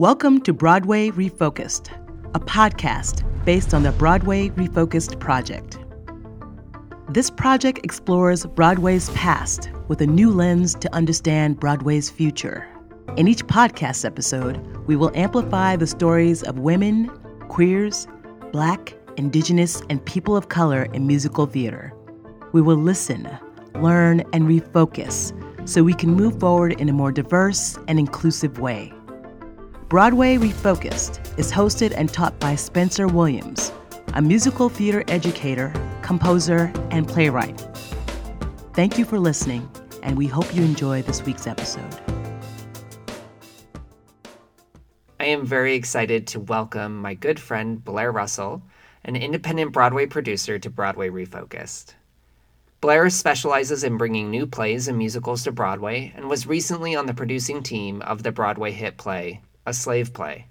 Welcome to Broadway Refocused, a podcast based on the Broadway Refocused project. This project explores Broadway's past with a new lens to understand Broadway's future. In each podcast episode, we will amplify the stories of women, queers, Black, Indigenous, and people of color in musical theater. We will listen, learn, and refocus so we can move forward in a more diverse and inclusive way. Broadway Refocused is hosted and taught by Spencer Williams, a musical theater educator, composer, and playwright. Thank you for listening, and we hope you enjoy this week's episode. I am very excited to welcome my good friend Blair Russell, an independent Broadway producer, to Broadway Refocused. Blair specializes in bringing new plays and musicals to Broadway and was recently on the producing team of the Broadway hit play, A Slave Play.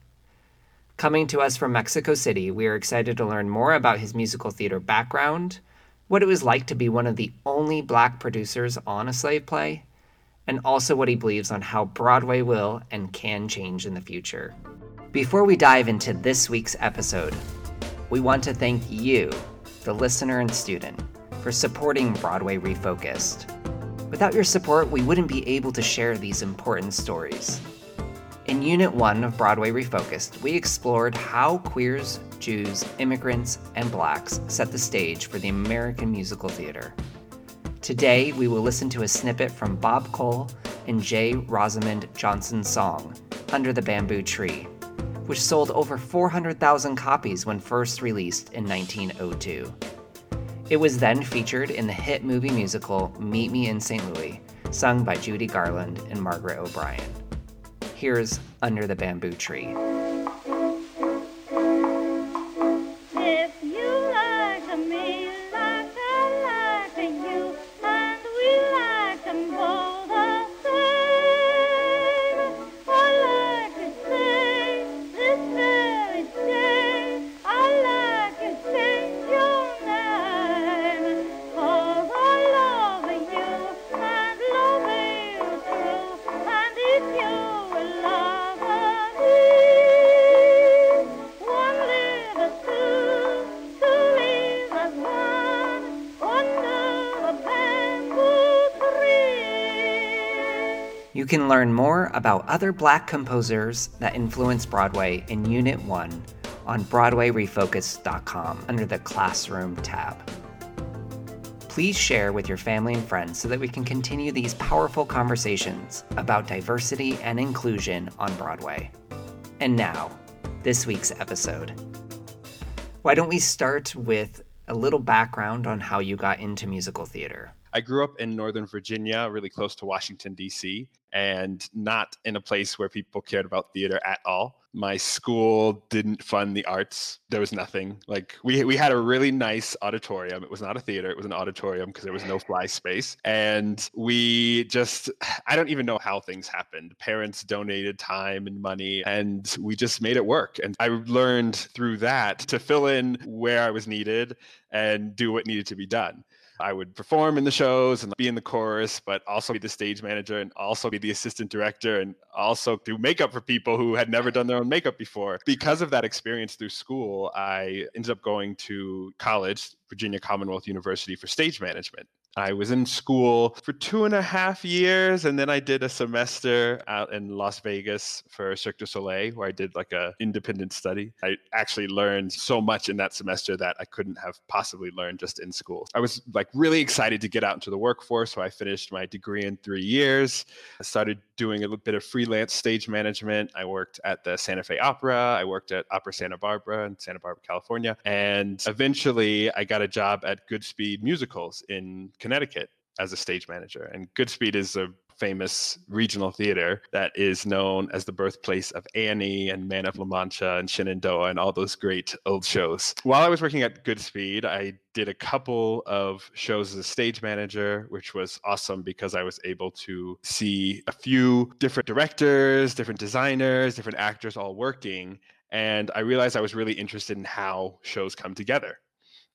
Coming to us from Mexico City, we are excited to learn more about his musical theater background, what it was like to be one of the only black producers on a slave play, and also what he believes on how Broadway will and can change in the future. Before we dive into this week's episode, we want to thank you, the listener and student for supporting Broadway Refocused. Without your support, we wouldn't be able to share these important stories. In Unit 1 of Broadway Refocused, we explored how queers, Jews, immigrants, and blacks set the stage for the American musical theater. Today, we will listen to a snippet from Bob Cole and J. Rosamond Johnson's song, Under the Bamboo Tree, which sold over 400,000 copies when first released in 1902. It was then featured in the hit movie musical Meet Me in St. Louis, sung by Judy Garland and Margaret O'Brien. Here's Under the Bamboo Tree. Learn more about other black composers that influence Broadway in Unit 1 on BroadwayRefocus.com under the Classroom tab. Please share with your family and friends so that we can continue these powerful conversations about diversity and inclusion on Broadway. And now, this week's episode. Why don't we start with a little background on how you got into musical theater? I grew up in Northern Virginia, really close to Washington, D.C., and not in a place where people cared about theater at all. My school didn't fund the arts. There was nothing. Like we we had a really nice auditorium. It was not a theater, it was an auditorium because there was no fly space. And we just I don't even know how things happened. Parents donated time and money and we just made it work. And I learned through that to fill in where I was needed and do what needed to be done. I would perform in the shows and be in the chorus, but also be the stage manager and also be the assistant director and also do makeup for people who had never done their own makeup before. Because of that experience through school, I ended up going to college, Virginia Commonwealth University for stage management. I was in school for two and a half years, and then I did a semester out in Las Vegas for Cirque du Soleil, where I did like a independent study. I actually learned so much in that semester that I couldn't have possibly learned just in school. I was like really excited to get out into the workforce, so I finished my degree in three years. I started doing a little bit of freelance stage management. I worked at the Santa Fe Opera. I worked at Opera Santa Barbara in Santa Barbara, California, and eventually I got a job at Goodspeed Musicals in Connecticut as a stage manager. And Goodspeed is a famous regional theater that is known as the birthplace of Annie and Man of La Mancha and Shenandoah and all those great old shows. While I was working at Goodspeed, I did a couple of shows as a stage manager, which was awesome because I was able to see a few different directors, different designers, different actors all working. And I realized I was really interested in how shows come together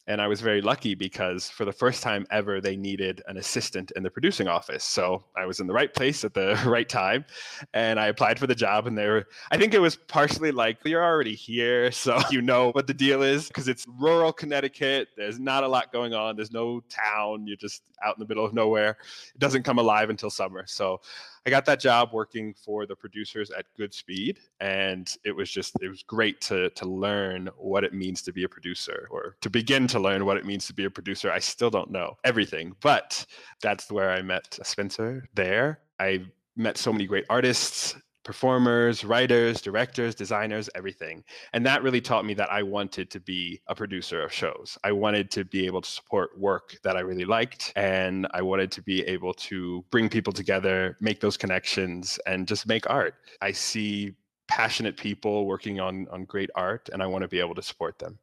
And I was very lucky because for the first time ever, they needed an assistant in the producing office. So I was in the right place at the right time. And I applied for the job. And they were, I think it was partially like, you're already here. So you know what the deal is because it's rural Connecticut. There's not a lot going on. There's no town. You're just out in the middle of nowhere. It doesn't come alive until summer. So I got that job working for the producers at Goodspeed, and it was just it was great to to learn what it means to be a producer, or to begin to learn what it means to be a producer. I still don't know everything, but that's where I met Spencer. There, I met so many great artists performers, writers, directors, designers, everything. And that really taught me that I wanted to be a producer of shows. I wanted to be able to support work that I really liked. And I wanted to be able to bring people together, make those connections, and just make art. I see passionate people working on, on great art, and I want to be able to support them.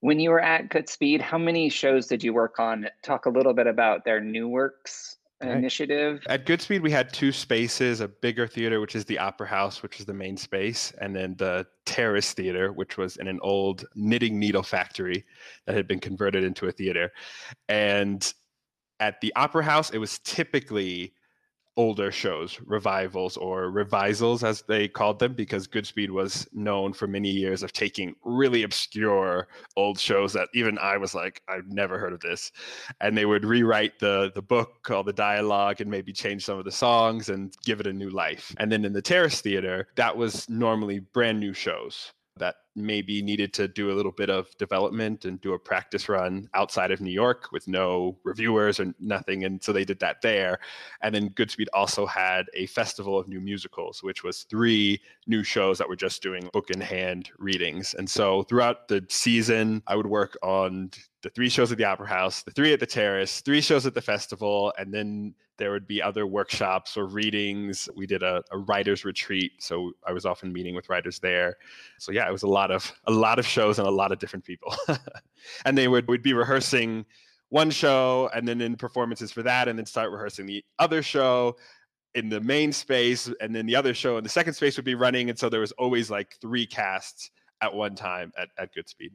When you were at Goodspeed, how many shows did you work on? Talk a little bit about their new works right. initiative. At Goodspeed, we had two spaces: a bigger theater, which is the Opera House, which is the main space, and then the Terrace Theater, which was in an old knitting needle factory that had been converted into a theater. And at the Opera House, it was typically older shows, revivals or revisals as they called them, because Goodspeed was known for many years of taking really obscure old shows that even I was like, I've never heard of this. And they would rewrite the the book, all the dialogue, and maybe change some of the songs and give it a new life. And then in the Terrace Theater, that was normally brand new shows maybe needed to do a little bit of development and do a practice run outside of New York with no reviewers or nothing. And so they did that there. And then Goodspeed also had a festival of new musicals, which was three new shows that were just doing book in hand readings. And so throughout the season, I would work on the three shows at the Opera House, the three at the Terrace, three shows at the festival, and then there would be other workshops or readings. We did a, a writer's retreat, so I was often meeting with writers there. So yeah, it was a lot of a lot of shows and a lot of different people. and they would we'd be rehearsing one show and then in performances for that, and then start rehearsing the other show in the main space, and then the other show in the second space would be running. And so there was always like three casts at one time at, at Goodspeed.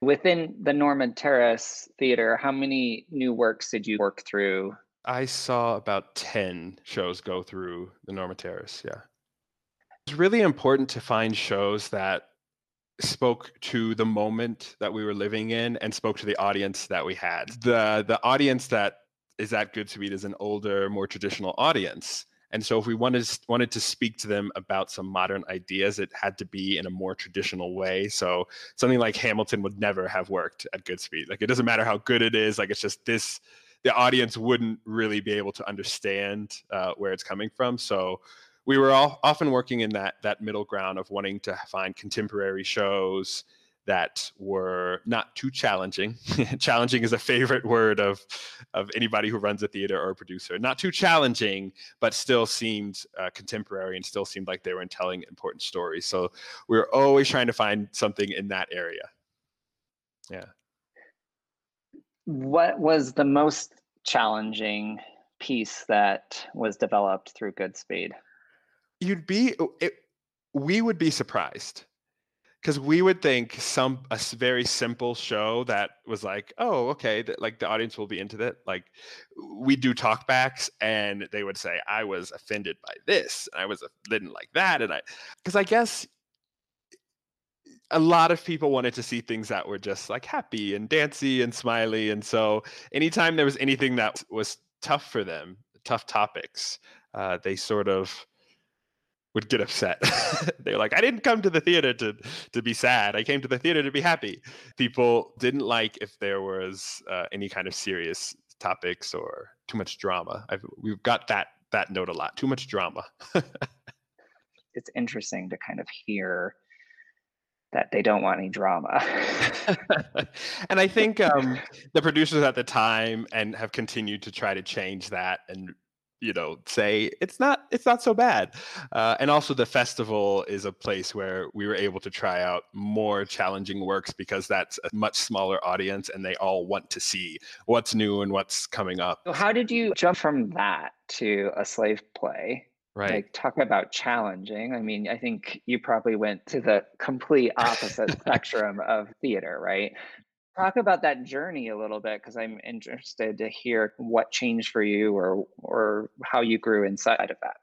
Within the Norma Terrace Theater, how many new works did you work through? I saw about 10 shows go through the Norma Terrace. Yeah. It's really important to find shows that spoke to the moment that we were living in and spoke to the audience that we had. The the audience that is at Goodspeed is an older, more traditional audience. And so if we wanted wanted to speak to them about some modern ideas, it had to be in a more traditional way. So something like Hamilton would never have worked at Goodspeed. Like it doesn't matter how good it is. Like it's just this. The audience wouldn't really be able to understand uh, where it's coming from. So we were all often working in that that middle ground of wanting to find contemporary shows that were not too challenging. challenging is a favorite word of of anybody who runs a theater or a producer. Not too challenging, but still seemed uh, contemporary and still seemed like they were telling important stories. So we are always trying to find something in that area. Yeah. What was the most challenging piece that was developed through Goodspeed? You'd be it, we would be surprised because we would think some a very simple show that was like oh okay that like the audience will be into that like we do talkbacks and they would say i was offended by this and i was didn't like that and i because i guess a lot of people wanted to see things that were just like happy and dancy and smiley and so anytime there was anything that was tough for them tough topics uh, they sort of would get upset. They're like, I didn't come to the theater to to be sad. I came to the theater to be happy. People didn't like if there was uh, any kind of serious topics or too much drama. I've, we've got that that note a lot. Too much drama. it's interesting to kind of hear that they don't want any drama. and I think um, the producers at the time and have continued to try to change that and you know say it's not it's not so bad. Uh, and also the festival is a place where we were able to try out more challenging works because that's a much smaller audience and they all want to see what's new and what's coming up. So how did you jump from that to a slave play? Right. Like talk about challenging. I mean i think you probably went to the complete opposite spectrum of theater right talk about that journey a little bit because I'm interested to hear what changed for you or or how you grew inside of that.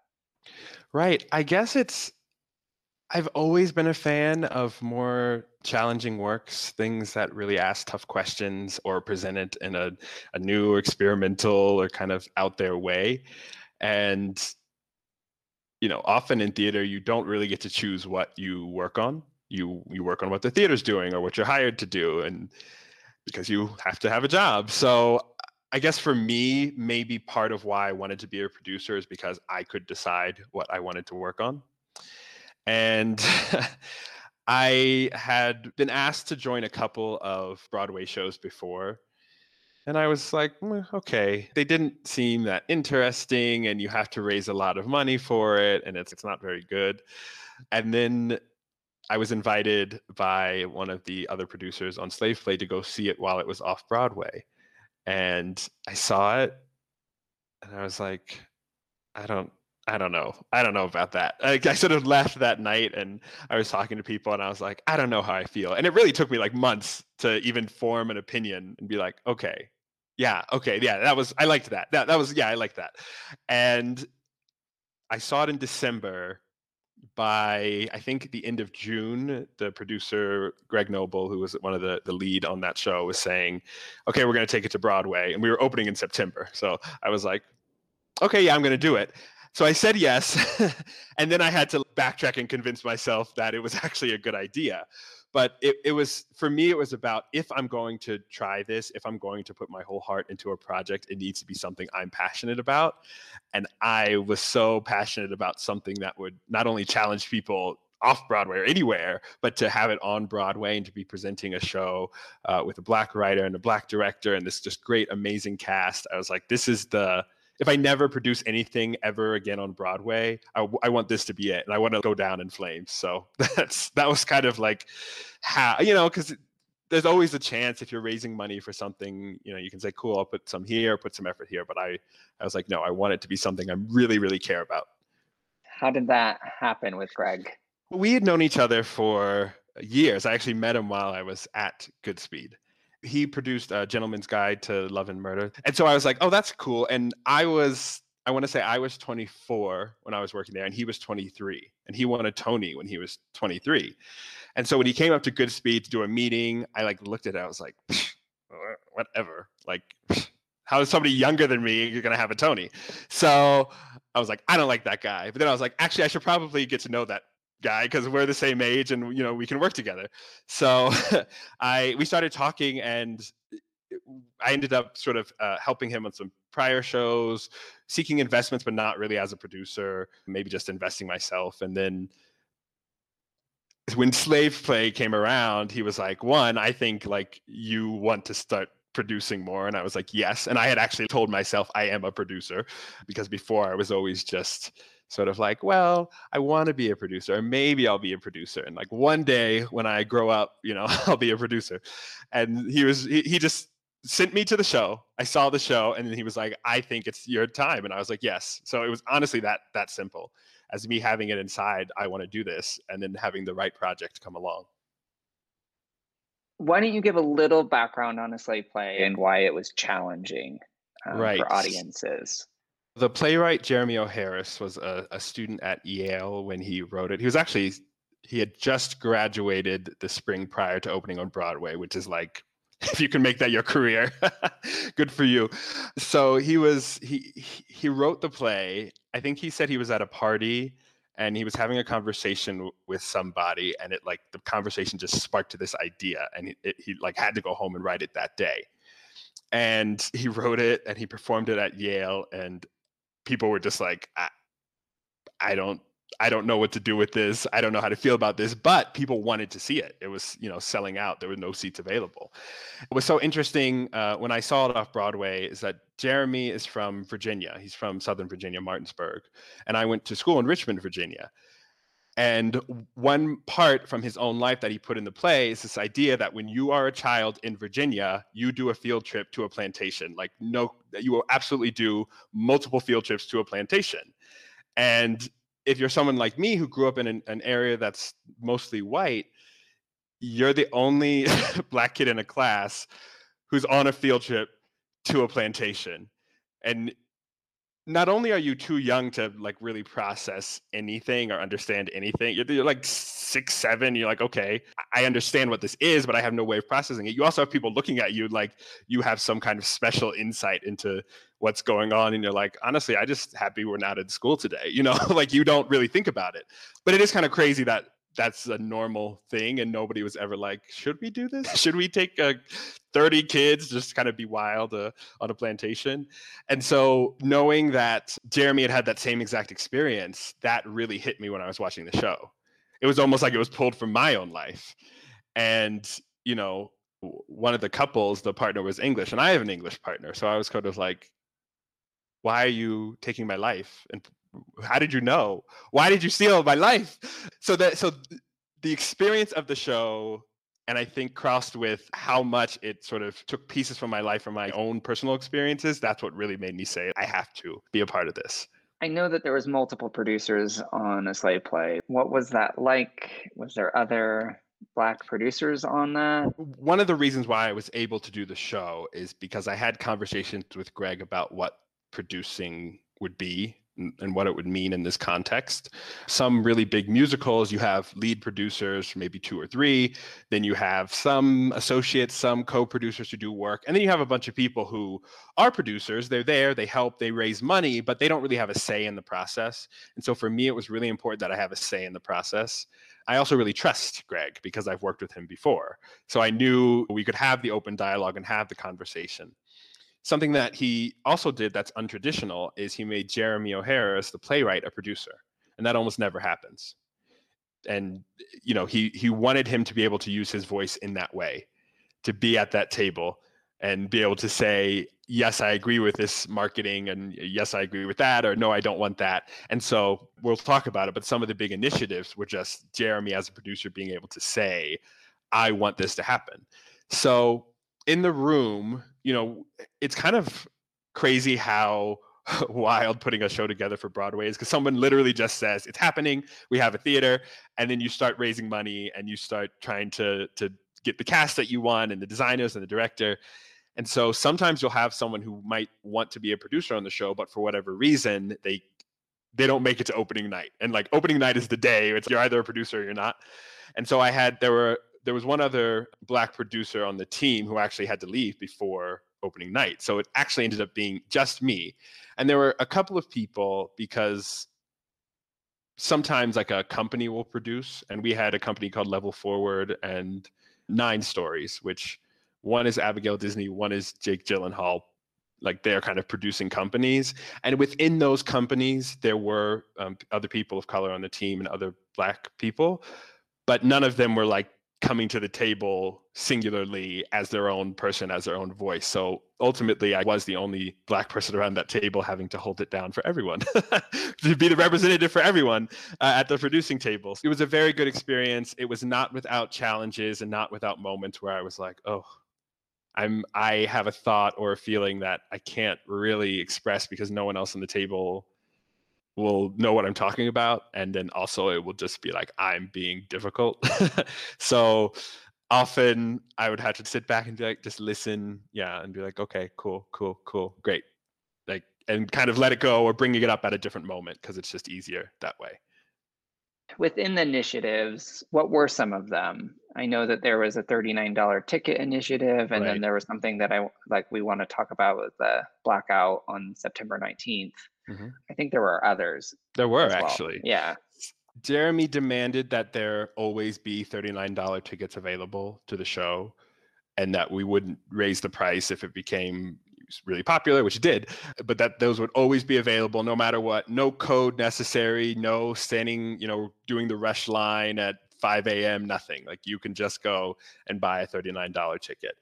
Right. I guess it's I've always been a fan of more challenging works, things that really ask tough questions or present it in a, a new experimental or kind of out there way. And you know, often in theater you don't really get to choose what you work on. You you work on what the theater's doing or what you're hired to do. And because you have to have a job. So I guess for me, maybe part of why I wanted to be a producer is because I could decide what I wanted to work on. And I had been asked to join a couple of Broadway shows before. And I was like, mm, okay, they didn't seem that interesting, and you have to raise a lot of money for it, and it's, it's not very good. And then I was invited by one of the other producers on Slave Play to go see it while it was off Broadway. And I saw it and I was like, I don't I don't know. I don't know about that. I, I sort of left that night and I was talking to people and I was like, I don't know how I feel. And it really took me like months to even form an opinion and be like, okay, yeah, okay, yeah, that was I liked that. That that was yeah, I liked that. And I saw it in December by I think the end of June, the producer Greg Nobile, who was one of the the lead on that show, was saying, "Okay, we're going to take it to Broadway," and we were opening in September. So I was like, "Okay, yeah, I'm going to do it." So I said yes, and then I had to backtrack and convince myself that it was actually a good idea but it, it was for me it was about if i'm going to try this if i'm going to put my whole heart into a project it needs to be something i'm passionate about and i was so passionate about something that would not only challenge people off Broadway or anywhere, but to have it on Broadway and to be presenting a show uh, with a black writer and a black director and this just great, amazing cast. I was like, this is the if I never produce anything ever again on Broadway, I, I want this to be it, and I want to go down in flames. So that's that was kind of like how you know because there's always a chance if you're raising money for something, you know, you can say, cool, I'll put some here, put some effort here. But I, I was like, no, I want it to be something I really, really care about. How did that happen with Greg? We had known each other for years. I actually met him while I was at Goodspeed he produced a Gentleman's Guide to Love and Murder. And so I was like, oh, that's cool. And I was, I want to say I was 24 when I was working there, and he was 23. And he won a Tony when he was 23. And so when he came up to Goodspeed to do a meeting, I like looked at it, I was like, whatever. Like, how is somebody younger than me you're gonna have a Tony? So I was like, I don't like that guy. But then I was like, actually, I should probably get to know that guy because we're the same age and you know we can work together. So i we started talking and i ended up sort of uh, helping him on some prior shows seeking investments but not really as a producer maybe just investing myself. And then when slave play came around he was like one i think like you want to start producing more. And i was like yes. And i had actually told myself i am a producer because before i was always just sort of like, well, I want to be a producer, or maybe I'll be a producer. And like one day when I grow up, you know, I'll be a producer. And he was, he, he just sent me to the show. I saw the show and then he was like, I think it's your time. And I was like, yes. So it was honestly that, that simple as me having it inside. I want to do this. And then having the right project come along. Why don't you give a little background on a slave play and why it was challenging um, right. for audiences? The playwright Jeremy O. Harris was a, a student at Yale when he wrote it. He was actually he had just graduated the spring prior to opening on Broadway, which is like if you can make that your career, good for you. So he was he he wrote the play. I think he said he was at a party and he was having a conversation with somebody and it like the conversation just sparked to this idea and it, he like had to go home and write it that day and he wrote it and he performed it at yale and people were just like, I, I don't I don't know what to do with this. I don't know how to feel about this, but people wanted to see it. It was, you know, selling out. There were no seats available. It was so interesting uh, when I saw it off Broadway is that Jeremy is from Virginia. He's from Southern Virginia, Martinsville. And I went to school in Richmond, Virginia. And one part from his own life that he put in the play is this idea that when you are a child in Virginia, you do a field trip to a plantation. Like, no, you will absolutely do multiple field trips to a plantation. And if you're someone like me who grew up in an, an area that's mostly white, you're the only black kid in a class who's on a field trip to a plantation and not only are you too young to like really process anything or understand anything you're, you're, like six seven you're like okay i understand what this is but i have no way of processing it. You also have people looking at you like you have some kind of special insight into what's going on and you're like honestly i just happy we're not in school today you know like you don't really think about it. But it is kind of crazy that that's a normal thing and nobody was ever like should we do this? Should we take uh, 30 kids just kind of be wild uh, on a plantation? And so knowing that jeremy had had that same exact experience that really hit me when i was watching the show. It was almost like it was pulled from my own life. And you know one of the couples the partner was english and i have an english partner so i was kind of like why are you taking my life? And how did you know? Why did you steal my life? So that so the experience of the show and I think crossed with how much it sort of took pieces from my life from my own personal experiences, that's what really made me say I have to be a part of this. I know that there was multiple producers on a slave play. What was that like? Was there other black producers on that? One of the reasons why I was able to do the show is because I had conversations with Greg about what producing would be and what it would mean in this context. Some really big musicals, you have lead producers, maybe two or three. Then you have some associates, some co producers who do work. And then you have a bunch of people who are producers. They're there, they help, they raise money, but they don't really have a say in the process. And so for me, it was really important that I have a say in the process. I also really trust Greg because I've worked with him before. So I knew we could have the open dialogue and have the conversation. Something that he also did that's untraditional is he made Jeremy O. Harris, the playwright, a producer, and that almost never happens. And you know, he he wanted him to be able to use his voice in that way, to be at that table and be able to say, yes, I agree with this marketing, and yes, I agree with that, or no, I don't want that. And so we'll talk about it. But some of the big initiatives were just Jeremy as a producer being able to say, I want this to happen. So in the room, you know, it's kind of crazy how wild putting a show together for Broadway is because someone literally just says it's happening. We have a theater, and then you start raising money and you start trying to to get the cast that you want and the designers and the director. And so sometimes you'll have someone who might want to be a producer on the show, but for whatever reason they they don't make it to opening night. And like opening night is the day. It's you're either a producer or you're not. And so I had there were there was one other black producer on the team who actually had to leave before opening night. So it actually ended up being just me. And there were a couple of people because sometimes like a company will produce and we had a company called Level Forward and Nine Stories, which one is Abigail Disney, one is Jake Gyllenhaal. Like they're kind of producing companies, and within those companies, there were um, other people of color on the team and other black people, but none of them were like coming to the table singularly as their own person, as their own voice. So ultimately, I was the only black person around that table having to hold it down for everyone, to be the representative for everyone uh, at the producing tables. It was a very good experience. It was not without challenges and not without moments where I was like, oh, I'm I have a thought or a feeling that I can't really express because no one else on the table will know what I'm talking about. And then also it will just be like, I'm being difficult. so often I would have to sit back and be like, just listen. Yeah. And be like, okay, cool, cool, cool, great. Like, and kind of let it go or bringing it up at a different moment because it's just easier that way. Within the initiatives, what were some of them? I know that there was a $39 ticket initiative, and right. then there was something that I like we want to talk about with the blackout on September 19th. Mm-hmm. I think there were others. There were well. actually. Yeah. Jeremy demanded that there always be $39 tickets available to the show and that we wouldn't raise the price if it became really popular, which it did, but that those would always be available no matter what. No code necessary, no standing, you know, doing the rush line at 5 a.m., nothing. Like you can just go and buy a $39 ticket,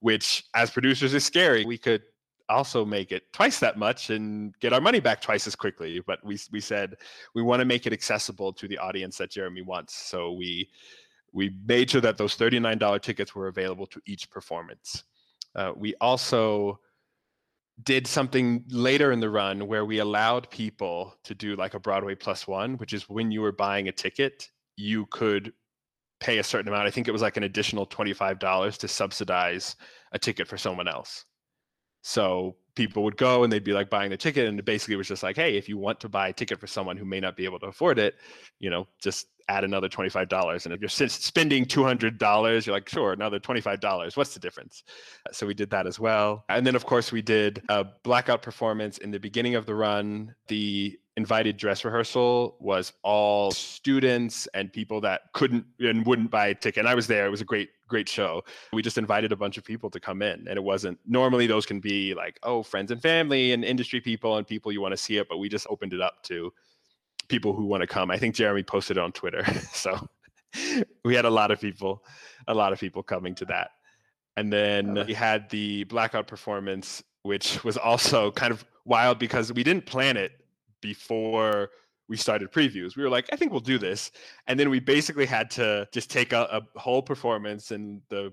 which as producers is scary. We could also make it twice that much and get our money back twice as quickly. But we we said we want to make it accessible to the audience that Jeremy wants. So we we made sure that those $39 tickets were available to each performance. Uh, we also did something later in the run where we allowed people to do like a Broadway plus one, which is when you were buying a ticket, you could pay a certain amount. I think it was like an additional $25 to subsidize a ticket for someone else. So people would go and they'd be like buying the ticket and basically it was just like hey if you want to buy a ticket for someone who may not be able to afford it you know just add another $25 and if you're spending $200 you're like sure another $25 what's the difference? Uh, so we did that as well. And then of course we did a blackout performance in the beginning of the run. The invited dress rehearsal was all students and people that couldn't and wouldn't buy a ticket. And i was there. It was a great great show we just invited a bunch of people to come in and it wasn't normally those can be like oh friends and family and industry people and people you want to see it but we just opened it up to people who want to come. I think Jeremy posted it on Twitter. so we had a lot of people, a lot of people coming to that. And then we had the blackout performance, which was also kind of wild because we didn't plan it before we started previews. We were like, I think we'll do this. And then we basically had to just take a, a whole performance and the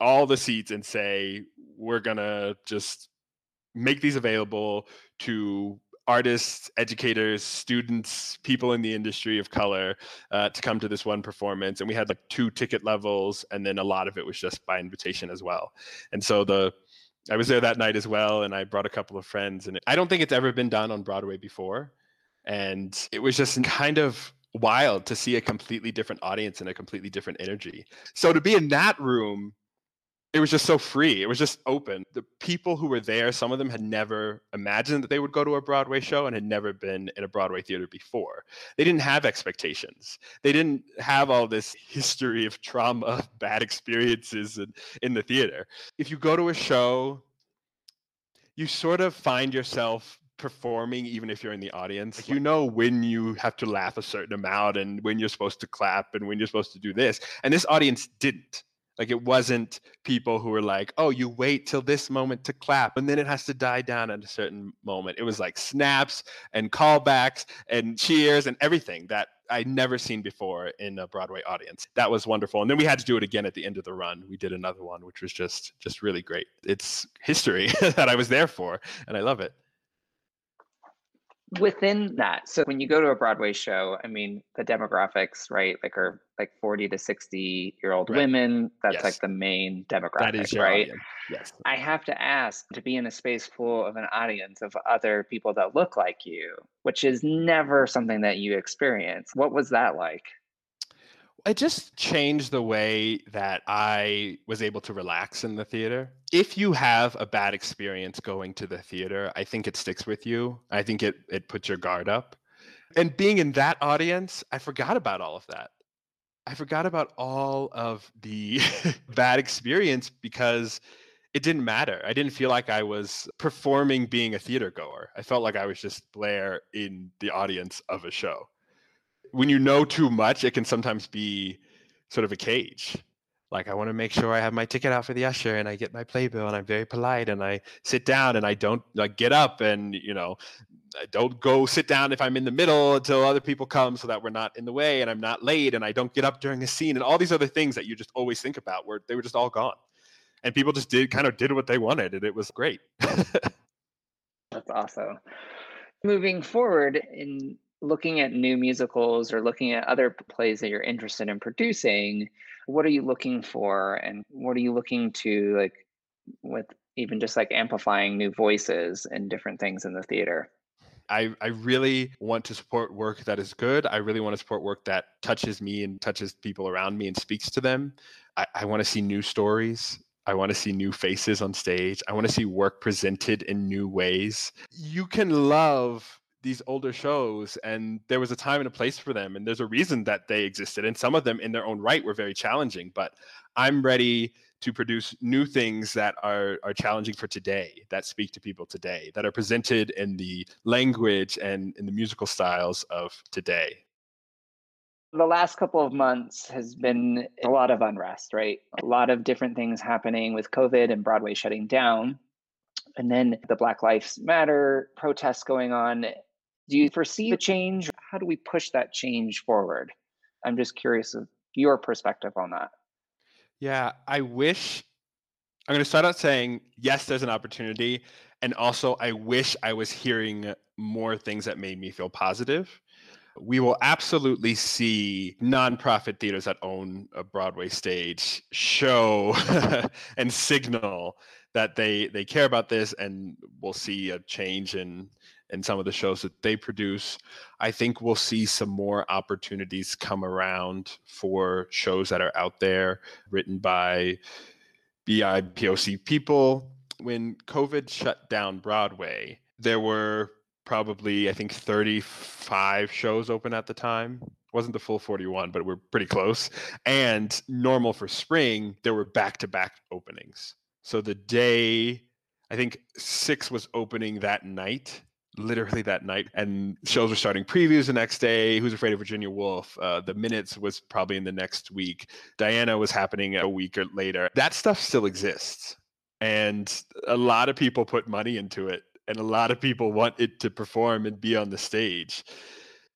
all the seats and say, we're gonna just make these available to artists, educators, students, people in the industry of color uh, to come to this one performance. And we had like two ticket levels, and then a lot of it was just by invitation as well. And so the I was there that night as well, and I brought a couple of friends. And I don't think it's ever been done on Broadway before, and it was just kind of wild to see a completely different audience and a completely different energy. So to be in that room it was just so free. It was just open. The people who were there, some of them had never imagined that they would go to a Broadway show and had never been in a Broadway theater before. They didn't have expectations. They didn't have all this history of trauma, bad experiences in, in the theater. If you go to a show, you sort of find yourself performing even if you're in the audience like you know when you have to laugh a certain amount and when you're supposed to clap and when you're supposed to do this and this audience didn't like it wasn't people who were like, "Oh, you wait till this moment to clap, and then it has to die down at a certain moment." It was like snaps and callbacks and cheers and everything that I'd never seen before in a Broadway audience. That was wonderful. And then we had to do it again at the end of the run. We did another one, which was just just really great. It's history that I was there for, and I love it within that so when you go to a broadway show i mean the demographics right like are like 40 to 60 year old right. women that's yes. like the main demographic right audience. yes i have to ask to be in a space full of an audience of other people that look like you which is never something that you experience what was that like it just changed the way that I was able to relax in the theater. If you have a bad experience going to the theater, I think it sticks with you. I think it it puts your guard up. And being in that audience, I forgot about all of that. I forgot about all of the bad experience because it didn't matter. I didn't feel like I was performing being a theater goer. I felt like I was just Blair in the audience of a show when you know too much, it can sometimes be sort of a cage. Like I want to make sure I have my ticket out for the usher and I get my playbill and I'm very polite and I sit down and I don't like get up and you know I don't go sit down if I'm in the middle until other people come so that we're not in the way and I'm not late and I don't get up during a scene and all these other things that you just always think about where they were just all gone. And people just did kind of did what they wanted and it was great. That's awesome. Moving forward in looking at new musicals or looking at other plays that you're interested in producing, what are you looking for and what are you looking to like with even just like amplifying new voices and different things in the theater? I, I really want to support work that is good. I really want to support work that touches me and touches people around me and speaks to them. I, I want to see new stories. I want to see new faces on stage. I want to see work presented in new ways. You can love these older shows and there was a time and a place for them and there's a reason that they existed and some of them in their own right were very challenging but i'm ready to produce new things that are are challenging for today that speak to people today that are presented in the language and in the musical styles of today. The last couple of months has been a lot of unrest right? A lot of different things happening with covid and broadway shutting down and then the black lives matter protests going on do you foresee a change? How do we push that change forward? I'm just curious of your perspective on that. Yeah, I wish I'm going to start out saying yes, there's an opportunity. And also, I wish I was hearing more things that made me feel positive. we will absolutely see nonprofit theaters that own a Broadway stage show and signal that they they care about this and we'll see a change in in some of the shows that they produce. I think we'll see some more opportunities come around for shows that are out there written by BIPOC people. When COVID shut down Broadway, there were probably I think 35 shows open at the time. wasn't the full 41, but we're pretty close. And normal for spring, there were back-to-back openings. So the day I think 6 was opening that night literally that night and shows were starting previews the next day who's afraid of virginia woolf uh, the minutes was probably in the next week diana was happening a week or later. That stuff still exists and a lot of people put money into it and a lot of people want it to perform and be on the stage.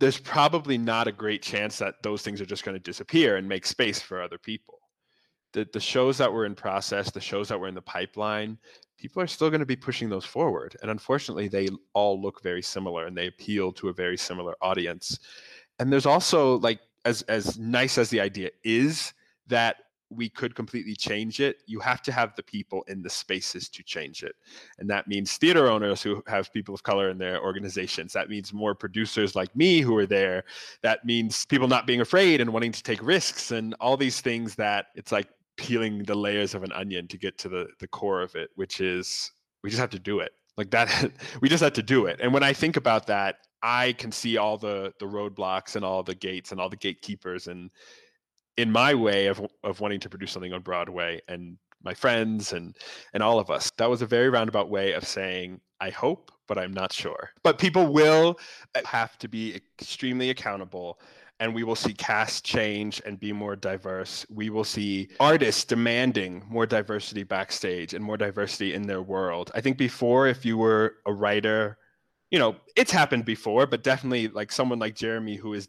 There's probably not a great chance that those things are just going to disappear and make space for other people. The, the shows that were in process the shows that were in the pipeline people are still going to be pushing those forward. And unfortunately, they all look very similar and they appeal to a very similar audience. And there's also like as as nice as the idea is that we could completely change it, you have to have the people in the spaces to change it. And that means theater owners who have people of color in their organizations. That means more producers like me who are there. That means people not being afraid and wanting to take risks and all these things that it's like peeling the layers of an onion to get to the the core of it, which is we just have to do it. Like that, we just have to do it. And when I think about that, I can see all the the roadblocks and all the gates and all the gatekeepers and in my way of of wanting to produce something on Broadway and my friends and and all of us. That was a very roundabout way of saying I hope, but I'm not sure. But people will uh, have to be extremely accountable and we will see cast change and be more diverse. We will see artists demanding more diversity backstage and more diversity in their world. I think before, if you were a writer, you know, it's happened before, but definitely like someone like Jeremy, who is,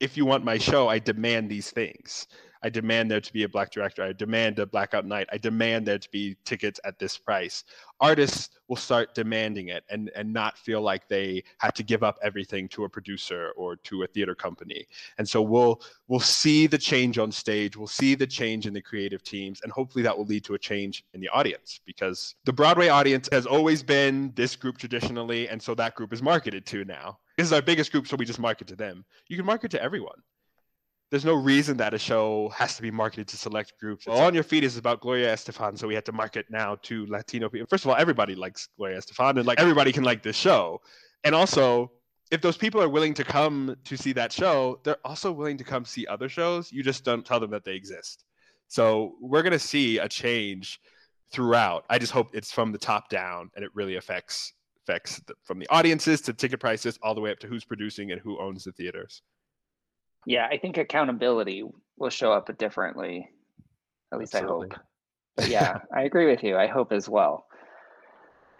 if you want my show, I demand these things. I demand there to be a black director. I demand a blackout night. I demand there to be tickets at this price. Artists will start demanding it and, and not feel like they have to give up everything to a producer or to a theater company. And so we'll we'll see the change on stage. We'll see the change in the creative teams, and hopefully that will lead to a change in the audience because the Broadway audience has always been this group traditionally, and so that group is marketed to now. This is our biggest group, so we just market to them. You can market to everyone there's no reason that a show has to be marketed to select groups. Well, On Your Feet is about Gloria Estefan, so we had to market now to Latino people. First of all, everybody likes Gloria Estefan, and like everybody can like this show. And also, if those people are willing to come to see that show, they're also willing to come see other shows. You just don't tell them that they exist. So we're gonna see a change throughout. I just hope it's from the top down, and it really affects affects the, from the audiences to ticket prices all the way up to who's producing and who owns the theaters. Yeah, I think accountability will show up differently. At least Absolutely. I hope. But yeah, I agree with you. I hope as well.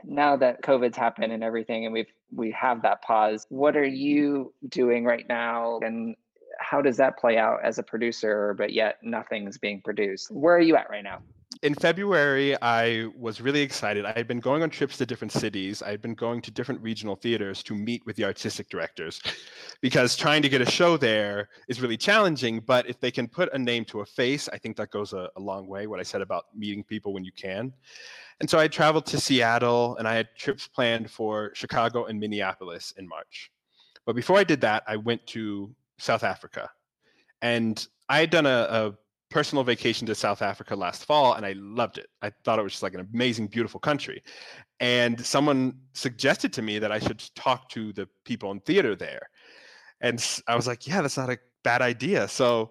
Now that COVID's happened and everything, and we've we have that pause, what are you doing right now, and how does that play out as a producer? But yet nothing's being produced. Where are you at right now? In February, I was really excited. I had been going on trips to different cities. I had been going to different regional theaters to meet with the artistic directors because trying to get a show there is really challenging. But if they can put a name to a face, I think that goes a, a long way. What I said about meeting people when you can. And so I traveled to Seattle and I had trips planned for Chicago and Minneapolis in March. But before I did that, I went to South Africa. And I had done a, a personal vacation to South Africa last fall and I loved it. I thought it was just like an amazing, beautiful country. And someone suggested to me that I should talk to the people in theater there. And I was like, yeah, that's not a bad idea. So,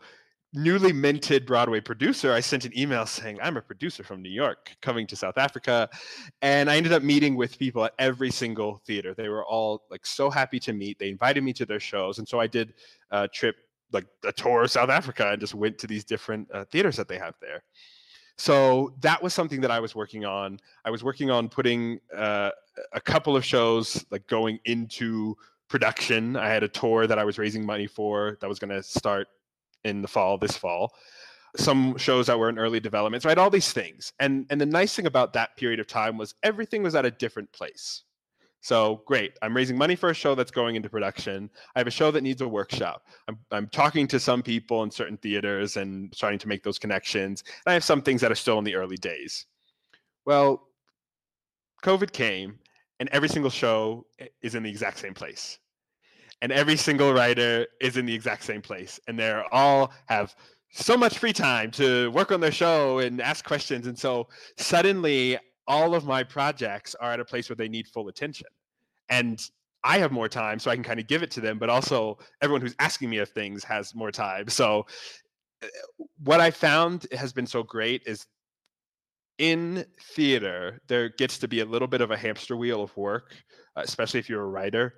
newly minted Broadway producer, I sent an email saying, I'm a producer from New York coming to South Africa. And I ended up meeting with people at every single theater. They were all like so happy to meet. They invited me to their shows. And so I did a trip like a tour of South Africa and just went to these different uh, theaters that they have there. So that was something that I was working on. I was working on putting uh, a couple of shows like going into production. I had a tour that I was raising money for that was going to start in the fall, this fall. Some shows that were in early development. So I had all these things. And and the nice thing about that period of time was everything was at a different place. So great. I'm raising money for a show that's going into production. I have a show that needs a workshop. I'm, I'm talking to some people in certain theaters and starting to make those connections. And I have some things that are still in the early days. Well, COVID came and every single show is in the exact same place. And every single writer is in the exact same place. And they're all have so much free time to work on their show and ask questions. And so suddenly all of my projects are at a place where they need full attention. And I have more time, so I can kind of give it to them, but also everyone who's asking me of things has more time. So, uh, what I found has been so great is in theater, there gets to be a little bit of a hamster wheel of work, especially if you're a writer.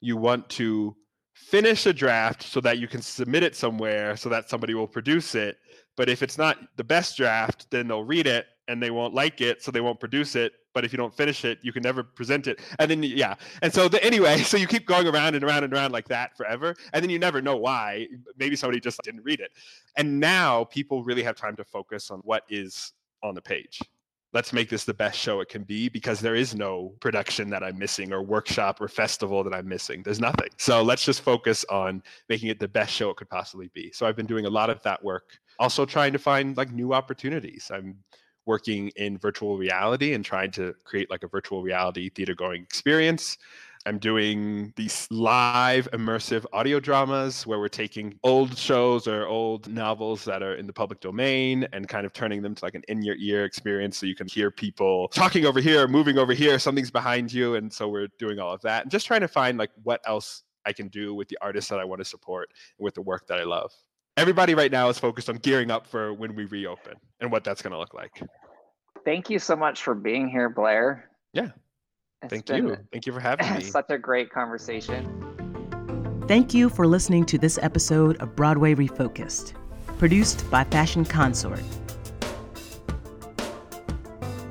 You want to finish a draft so that you can submit it somewhere so that somebody will produce it. But if it's not the best draft, then they'll read it and they won't like it, so they won't produce it. But if you don't finish it, you can never present it. And then yeah, and so the, anyway, so you keep going around and around and around like that forever, and then you never know why. Maybe somebody just didn't read it. And now people really have time to focus on what is on the page let's make this the best show it can be because there is no production that I'm missing or workshop or festival that I'm missing. There's nothing. So let's just focus on making it the best show it could possibly be. So I've been doing a lot of that work. Also trying to find like new opportunities. I'm working in virtual reality and trying to create like a virtual reality theater going experience. I'm doing these live immersive audio dramas where we're taking old shows or old novels that are in the public domain and kind of turning them to like an in your ear experience so you can hear people talking over here, moving over here, something's behind you. And so we're doing all of that and just trying to find like what else I can do with the artists that I want to support and with the work that I love. Everybody right now is focused on gearing up for when we reopen and what that's going to look like. Thank you so much for being here, Blair. Yeah, it's Thank you. Thank you for having me. Such a great conversation. Thank you for listening to this episode of Broadway Refocused, produced by Fashion Consort.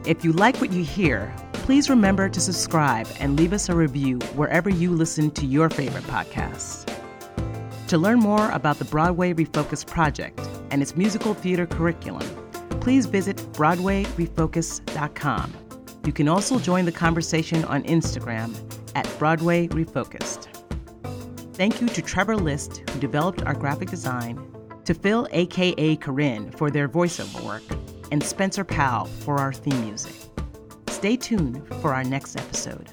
If you like what you hear, please remember to subscribe and leave us a review wherever you listen to your favorite podcasts. To learn more about the Broadway Refocus project and its musical theater curriculum, please visit BroadwayRefocus.com you can also join the conversation on Instagram at Broadway Refocused. Thank you to Trevor List, who developed our graphic design, to Phil, aka Corinne, for their voiceover work, and Spencer Powell for our theme music. Stay tuned for our next episode.